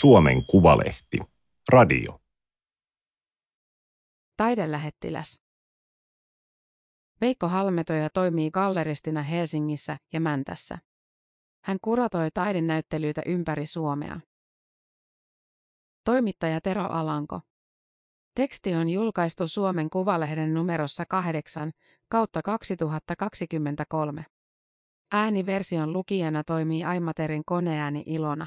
Suomen Kuvalehti. Radio. Taidelähettiläs. Veikko Halmetoja toimii galleristina Helsingissä ja Mäntässä. Hän kuratoi taidenäyttelyitä ympäri Suomea. Toimittaja Tero Alanko. Teksti on julkaistu Suomen Kuvalehden numerossa 8 kautta 2023. Ääniversion lukijana toimii Aimaterin koneääni Ilona.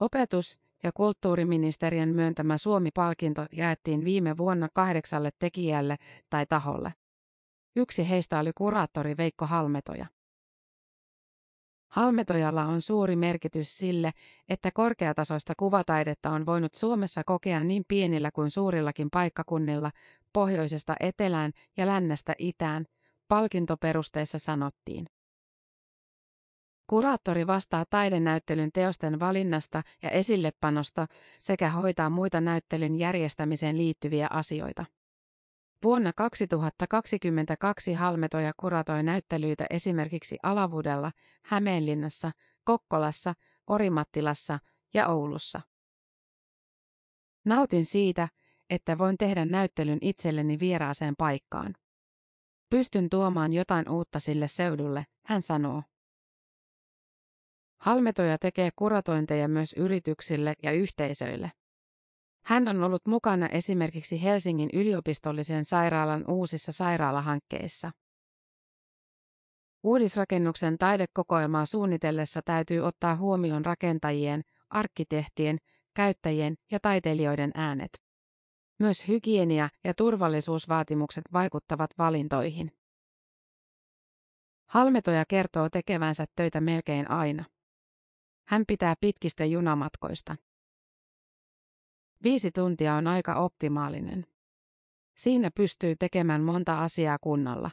Opetus- ja kulttuuriministeriön myöntämä Suomi-palkinto jaettiin viime vuonna kahdeksalle tekijälle tai taholle. Yksi heistä oli kuraattori Veikko Halmetoja. Halmetojalla on suuri merkitys sille, että korkeatasoista kuvataidetta on voinut Suomessa kokea niin pienillä kuin suurillakin paikkakunnilla, pohjoisesta etelään ja lännestä itään, palkintoperusteissa sanottiin. Kuraattori vastaa taidenäyttelyn teosten valinnasta ja esillepanosta sekä hoitaa muita näyttelyn järjestämiseen liittyviä asioita. Vuonna 2022 Halmetoja kuratoi näyttelyitä esimerkiksi Alavudella, Hämeenlinnassa, Kokkolassa, Orimattilassa ja Oulussa. Nautin siitä, että voin tehdä näyttelyn itselleni vieraaseen paikkaan. Pystyn tuomaan jotain uutta sille seudulle, hän sanoo. Halmetoja tekee kuratointeja myös yrityksille ja yhteisöille. Hän on ollut mukana esimerkiksi Helsingin yliopistollisen sairaalan uusissa sairaalahankkeissa. Uudisrakennuksen taidekokoelmaa suunnitellessa täytyy ottaa huomioon rakentajien, arkkitehtien, käyttäjien ja taiteilijoiden äänet. Myös hygienia- ja turvallisuusvaatimukset vaikuttavat valintoihin. Halmetoja kertoo tekevänsä töitä melkein aina. Hän pitää pitkistä junamatkoista. Viisi tuntia on aika optimaalinen. Siinä pystyy tekemään monta asiaa kunnalla.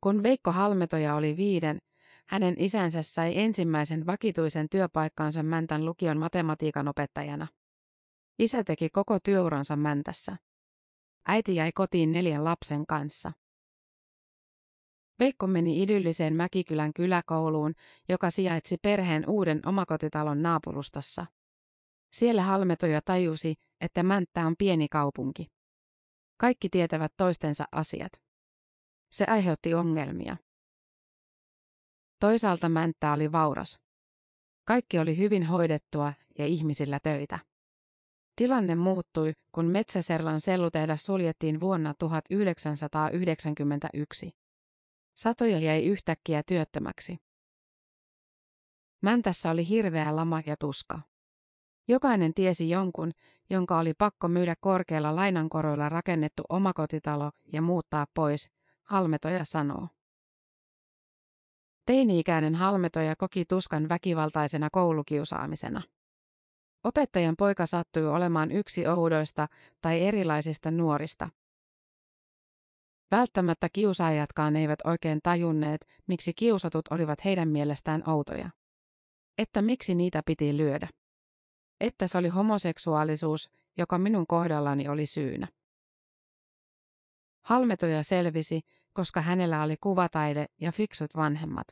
Kun Veikko Halmetoja oli viiden, hänen isänsä sai ensimmäisen vakituisen työpaikkaansa Mäntän lukion matematiikan opettajana. Isä teki koko työuransa Mäntässä. Äiti jäi kotiin neljän lapsen kanssa. Veikko meni idylliseen Mäkikylän kyläkouluun, joka sijaitsi perheen uuden omakotitalon naapurustassa. Siellä Halmetoja tajusi, että Mänttä on pieni kaupunki. Kaikki tietävät toistensa asiat. Se aiheutti ongelmia. Toisaalta Mänttä oli vauras. Kaikki oli hyvin hoidettua ja ihmisillä töitä. Tilanne muuttui, kun Metsäserlan sellutehdas suljettiin vuonna 1991. Satoja jäi yhtäkkiä työttömäksi. Mäntässä oli hirveä lama ja tuska. Jokainen tiesi jonkun, jonka oli pakko myydä korkealla lainankoroilla rakennettu omakotitalo ja muuttaa pois, Halmetoja sanoo. Teini-ikäinen Halmetoja koki tuskan väkivaltaisena koulukiusaamisena. Opettajan poika sattui olemaan yksi oudoista tai erilaisista nuorista. Välttämättä kiusaajatkaan eivät oikein tajunneet, miksi kiusatut olivat heidän mielestään outoja. Että miksi niitä piti lyödä että se oli homoseksuaalisuus, joka minun kohdallani oli syynä. Halmetoja selvisi, koska hänellä oli kuvataide ja fiksut vanhemmat.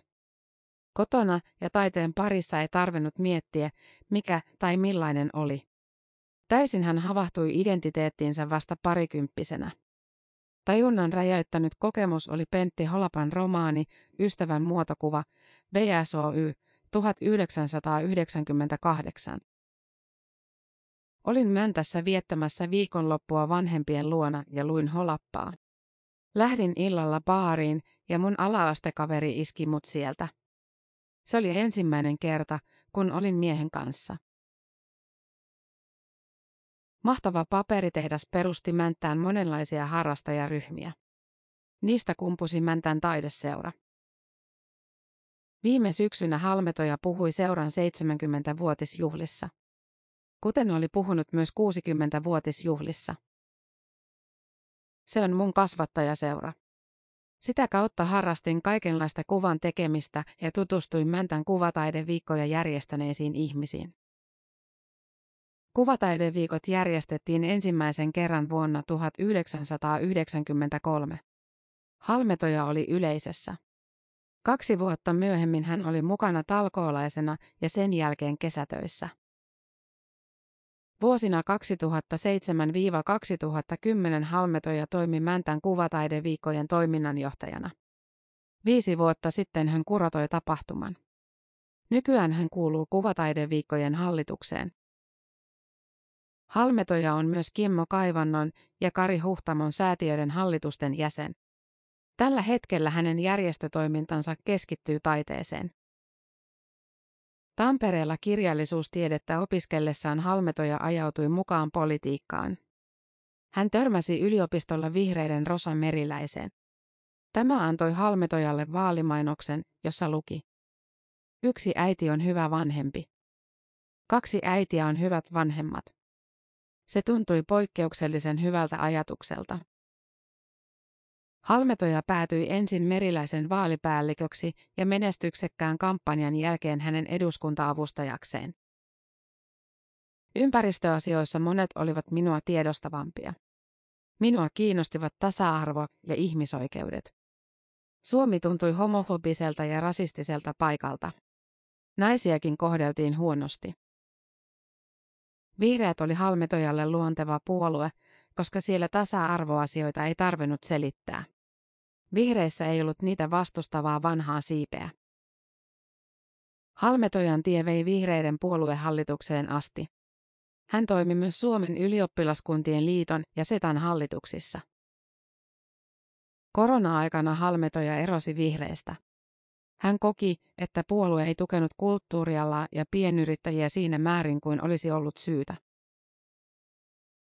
Kotona ja taiteen parissa ei tarvinnut miettiä, mikä tai millainen oli. Täysin hän havahtui identiteettiinsä vasta parikymppisenä. Tajunnan räjäyttänyt kokemus oli Pentti Holapan romaani Ystävän muotokuva, VSOY, 1998. Olin Mäntässä viettämässä viikonloppua vanhempien luona ja luin holappaa. Lähdin illalla baariin ja mun alaastekaveri iski mut sieltä. Se oli ensimmäinen kerta, kun olin miehen kanssa. Mahtava paperitehdas perusti Mänttään monenlaisia harrastajaryhmiä. Niistä kumpusi Mäntän taideseura. Viime syksynä Halmetoja puhui seuran 70-vuotisjuhlissa kuten oli puhunut myös 60-vuotisjuhlissa. Se on mun kasvattajaseura. Sitä kautta harrastin kaikenlaista kuvan tekemistä ja tutustuin Mäntän kuvataideviikkoja järjestäneisiin ihmisiin. Kuvataideviikot järjestettiin ensimmäisen kerran vuonna 1993. Halmetoja oli yleisössä. Kaksi vuotta myöhemmin hän oli mukana talkoolaisena ja sen jälkeen kesätöissä. Vuosina 2007-2010 Halmetoja toimi Mäntän kuvataideviikkojen toiminnanjohtajana. Viisi vuotta sitten hän kuratoi tapahtuman. Nykyään hän kuuluu kuvataideviikkojen hallitukseen. Halmetoja on myös Kimmo Kaivannon ja Kari Huhtamon säätiöiden hallitusten jäsen. Tällä hetkellä hänen järjestötoimintansa keskittyy taiteeseen. Tampereella kirjallisuustiedettä opiskellessaan Halmetoja ajautui mukaan politiikkaan. Hän törmäsi yliopistolla vihreiden Rosa Meriläiseen. Tämä antoi Halmetojalle vaalimainoksen, jossa luki. Yksi äiti on hyvä vanhempi. Kaksi äitiä on hyvät vanhemmat. Se tuntui poikkeuksellisen hyvältä ajatukselta. Halmetoja päätyi ensin Meriläisen vaalipäälliköksi ja menestyksekkään kampanjan jälkeen hänen eduskunta-avustajakseen. Ympäristöasioissa monet olivat minua tiedostavampia. Minua kiinnostivat tasa-arvo ja ihmisoikeudet. Suomi tuntui homofobiselta ja rasistiselta paikalta. Naisiakin kohdeltiin huonosti. Vihreät oli Halmetojalle luonteva puolue, koska siellä tasa-arvoasioita ei tarvinnut selittää. Vihreissä ei ollut niitä vastustavaa vanhaa siipeä. Halmetojan tie vei vihreiden puoluehallitukseen asti. Hän toimi myös Suomen ylioppilaskuntien liiton ja SETAn hallituksissa. Korona-aikana Halmetoja erosi vihreistä. Hän koki, että puolue ei tukenut kulttuurialaa ja pienyrittäjiä siinä määrin kuin olisi ollut syytä.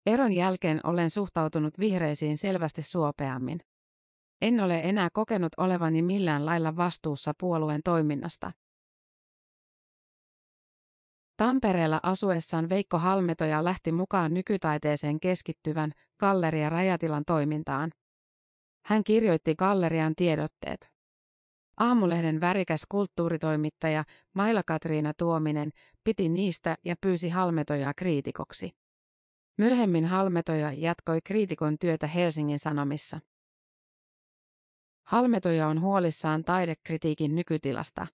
Eron jälkeen olen suhtautunut vihreisiin selvästi suopeammin. En ole enää kokenut olevani millään lailla vastuussa puolueen toiminnasta. Tampereella asuessaan Veikko Halmetoja lähti mukaan nykytaiteeseen keskittyvän Galleria Rajatilan toimintaan. Hän kirjoitti gallerian tiedotteet. Aamulehden värikäs kulttuuritoimittaja Maila-Katriina Tuominen piti niistä ja pyysi Halmetojaa kriitikoksi. Myöhemmin Halmetoja jatkoi kriitikon työtä Helsingin Sanomissa. Halmetoja on huolissaan taidekritiikin nykytilasta.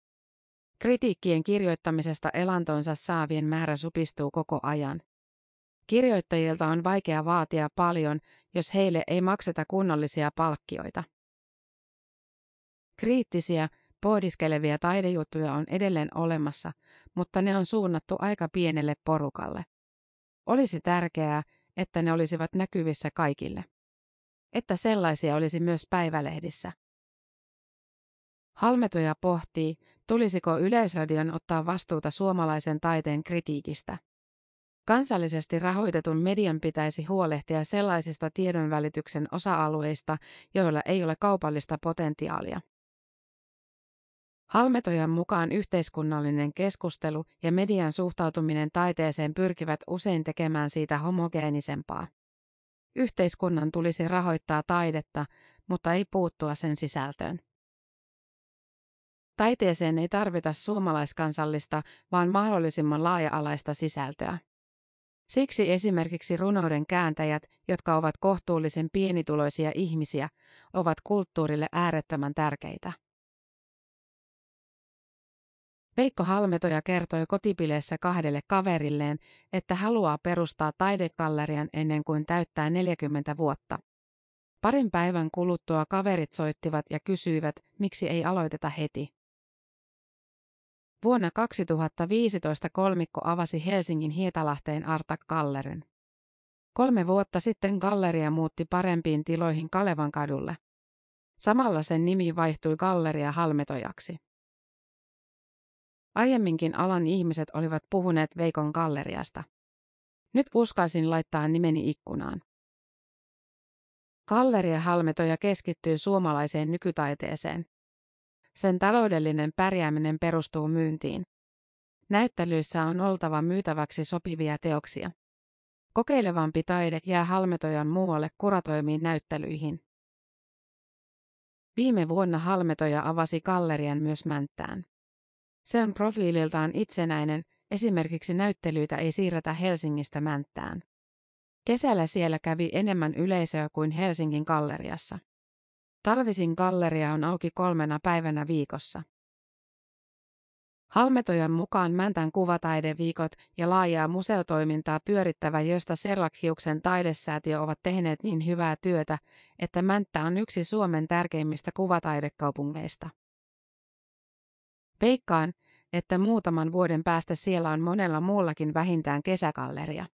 Kritiikkien kirjoittamisesta elantonsa saavien määrä supistuu koko ajan. Kirjoittajilta on vaikea vaatia paljon, jos heille ei makseta kunnollisia palkkioita. Kriittisiä, pohdiskelevia taidejuttuja on edelleen olemassa, mutta ne on suunnattu aika pienelle porukalle. Olisi tärkeää, että ne olisivat näkyvissä kaikille. Että sellaisia olisi myös päivälehdissä. Halmetoja pohtii, tulisiko Yleisradion ottaa vastuuta suomalaisen taiteen kritiikistä. Kansallisesti rahoitetun median pitäisi huolehtia sellaisista tiedonvälityksen osa-alueista, joilla ei ole kaupallista potentiaalia. Halmetojan mukaan yhteiskunnallinen keskustelu ja median suhtautuminen taiteeseen pyrkivät usein tekemään siitä homogeenisempaa. Yhteiskunnan tulisi rahoittaa taidetta, mutta ei puuttua sen sisältöön. Taiteeseen ei tarvita suomalaiskansallista, vaan mahdollisimman laaja-alaista sisältöä. Siksi esimerkiksi runouden kääntäjät, jotka ovat kohtuullisen pienituloisia ihmisiä, ovat kulttuurille äärettömän tärkeitä. Veikko Halmetoja kertoi kotipileessä kahdelle kaverilleen, että haluaa perustaa taidekallerian ennen kuin täyttää 40 vuotta. Parin päivän kuluttua kaverit soittivat ja kysyivät, miksi ei aloiteta heti. Vuonna 2015 kolmikko avasi Helsingin Hietalahteen Artak Gallerin. Kolme vuotta sitten galleria muutti parempiin tiloihin Kalevan kadulle. Samalla sen nimi vaihtui Galleria Halmetojaksi. Aiemminkin alan ihmiset olivat puhuneet Veikon galleriasta. Nyt uskalsin laittaa nimeni ikkunaan. Galleria Halmetoja keskittyy suomalaiseen nykytaiteeseen. Sen taloudellinen pärjääminen perustuu myyntiin. Näyttelyissä on oltava myytäväksi sopivia teoksia. Kokeilevampi taide jää Halmetojan muualle kuratoimiin näyttelyihin. Viime vuonna Halmetoja avasi gallerian myös Mänttään. Se on profiililtaan itsenäinen, esimerkiksi näyttelyitä ei siirretä Helsingistä Mänttään. Kesällä siellä kävi enemmän yleisöä kuin Helsingin galleriassa. Talvisin galleria on auki kolmena päivänä viikossa. Halmetojan mukaan Mäntän kuvataideviikot ja laajaa museotoimintaa pyörittävä Josta Serlakhiuksen taidesäätiö ovat tehneet niin hyvää työtä, että Mänttä on yksi Suomen tärkeimmistä kuvataidekaupungeista. Veikkaan, että muutaman vuoden päästä siellä on monella muullakin vähintään kesäkalleria.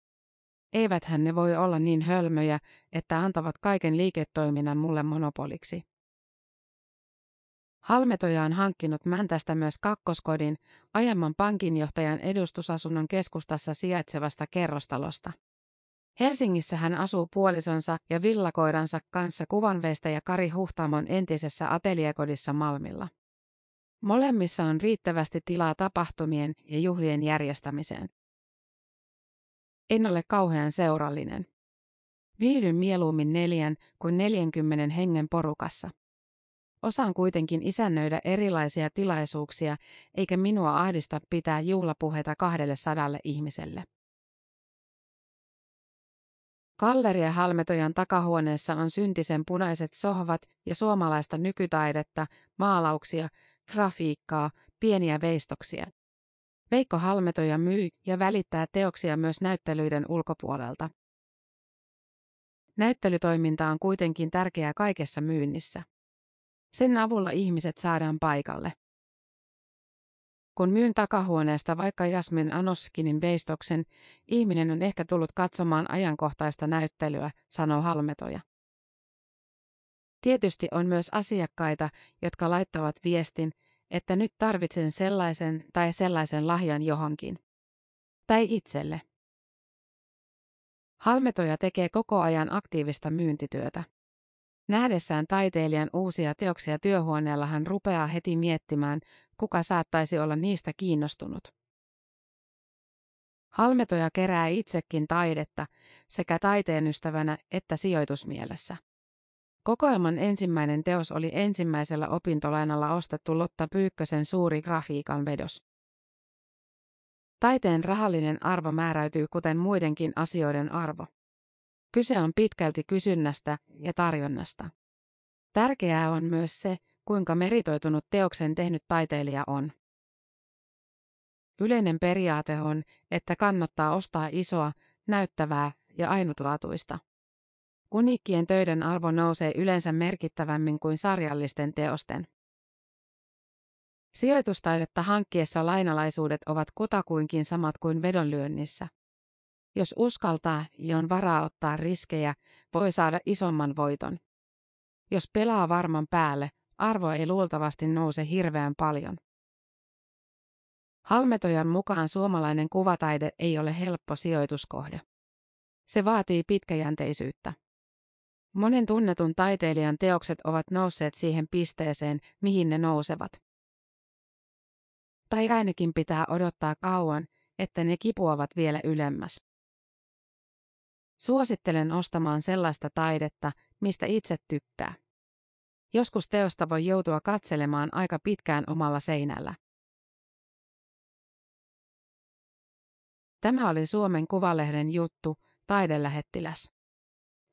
Eiväthän ne voi olla niin hölmöjä, että antavat kaiken liiketoiminnan mulle monopoliksi. Halmetoja on hankkinut Mäntästä myös kakkoskodin, aiemman pankinjohtajan edustusasunnon keskustassa sijaitsevasta kerrostalosta. Helsingissä hän asuu puolisonsa ja villakoiransa kanssa kuvanveistäjä Kari Huhtamon entisessä ateliekodissa Malmilla. Molemmissa on riittävästi tilaa tapahtumien ja juhlien järjestämiseen. En ole kauhean seurallinen. Viihdyn mieluummin neljän kuin neljänkymmenen hengen porukassa. Osaan kuitenkin isännöidä erilaisia tilaisuuksia, eikä minua ahdista pitää juhlapuheita kahdelle sadalle ihmiselle. Galleria Halmetojan takahuoneessa on syntisen punaiset sohvat ja suomalaista nykytaidetta, maalauksia, grafiikkaa, pieniä veistoksia. Veikko Halmetoja myy ja välittää teoksia myös näyttelyiden ulkopuolelta. Näyttelytoiminta on kuitenkin tärkeää kaikessa myynnissä. Sen avulla ihmiset saadaan paikalle. Kun myyn takahuoneesta vaikka Jasmin Anoskinin veistoksen, ihminen on ehkä tullut katsomaan ajankohtaista näyttelyä, sanoo Halmetoja. Tietysti on myös asiakkaita, jotka laittavat viestin, että nyt tarvitsen sellaisen tai sellaisen lahjan johonkin. Tai itselle. Halmetoja tekee koko ajan aktiivista myyntityötä. Nähdessään taiteilijan uusia teoksia työhuoneella hän rupeaa heti miettimään, kuka saattaisi olla niistä kiinnostunut. Halmetoja kerää itsekin taidetta sekä taiteen ystävänä että sijoitusmielessä. Kokoelman ensimmäinen teos oli ensimmäisellä opintolainalla ostettu Lotta Pyykkösen suuri grafiikan vedos. Taiteen rahallinen arvo määräytyy kuten muidenkin asioiden arvo. Kyse on pitkälti kysynnästä ja tarjonnasta. Tärkeää on myös se, kuinka meritoitunut teoksen tehnyt taiteilija on. Yleinen periaate on, että kannattaa ostaa isoa, näyttävää ja ainutlaatuista. Uniikkien töiden arvo nousee yleensä merkittävämmin kuin sarjallisten teosten. Sijoitustaidetta hankkiessa lainalaisuudet ovat kutakuinkin samat kuin vedonlyönnissä. Jos uskaltaa ja on varaa ottaa riskejä, voi saada isomman voiton. Jos pelaa varman päälle, arvo ei luultavasti nouse hirveän paljon. Halmetojan mukaan suomalainen kuvataide ei ole helppo sijoituskohde. Se vaatii pitkäjänteisyyttä. Monen tunnetun taiteilijan teokset ovat nousseet siihen pisteeseen, mihin ne nousevat. Tai ainakin pitää odottaa kauan, että ne kipuavat vielä ylemmäs. Suosittelen ostamaan sellaista taidetta, mistä itse tykkää. Joskus teosta voi joutua katselemaan aika pitkään omalla seinällä. Tämä oli Suomen Kuvalehden juttu, taidelähettiläs.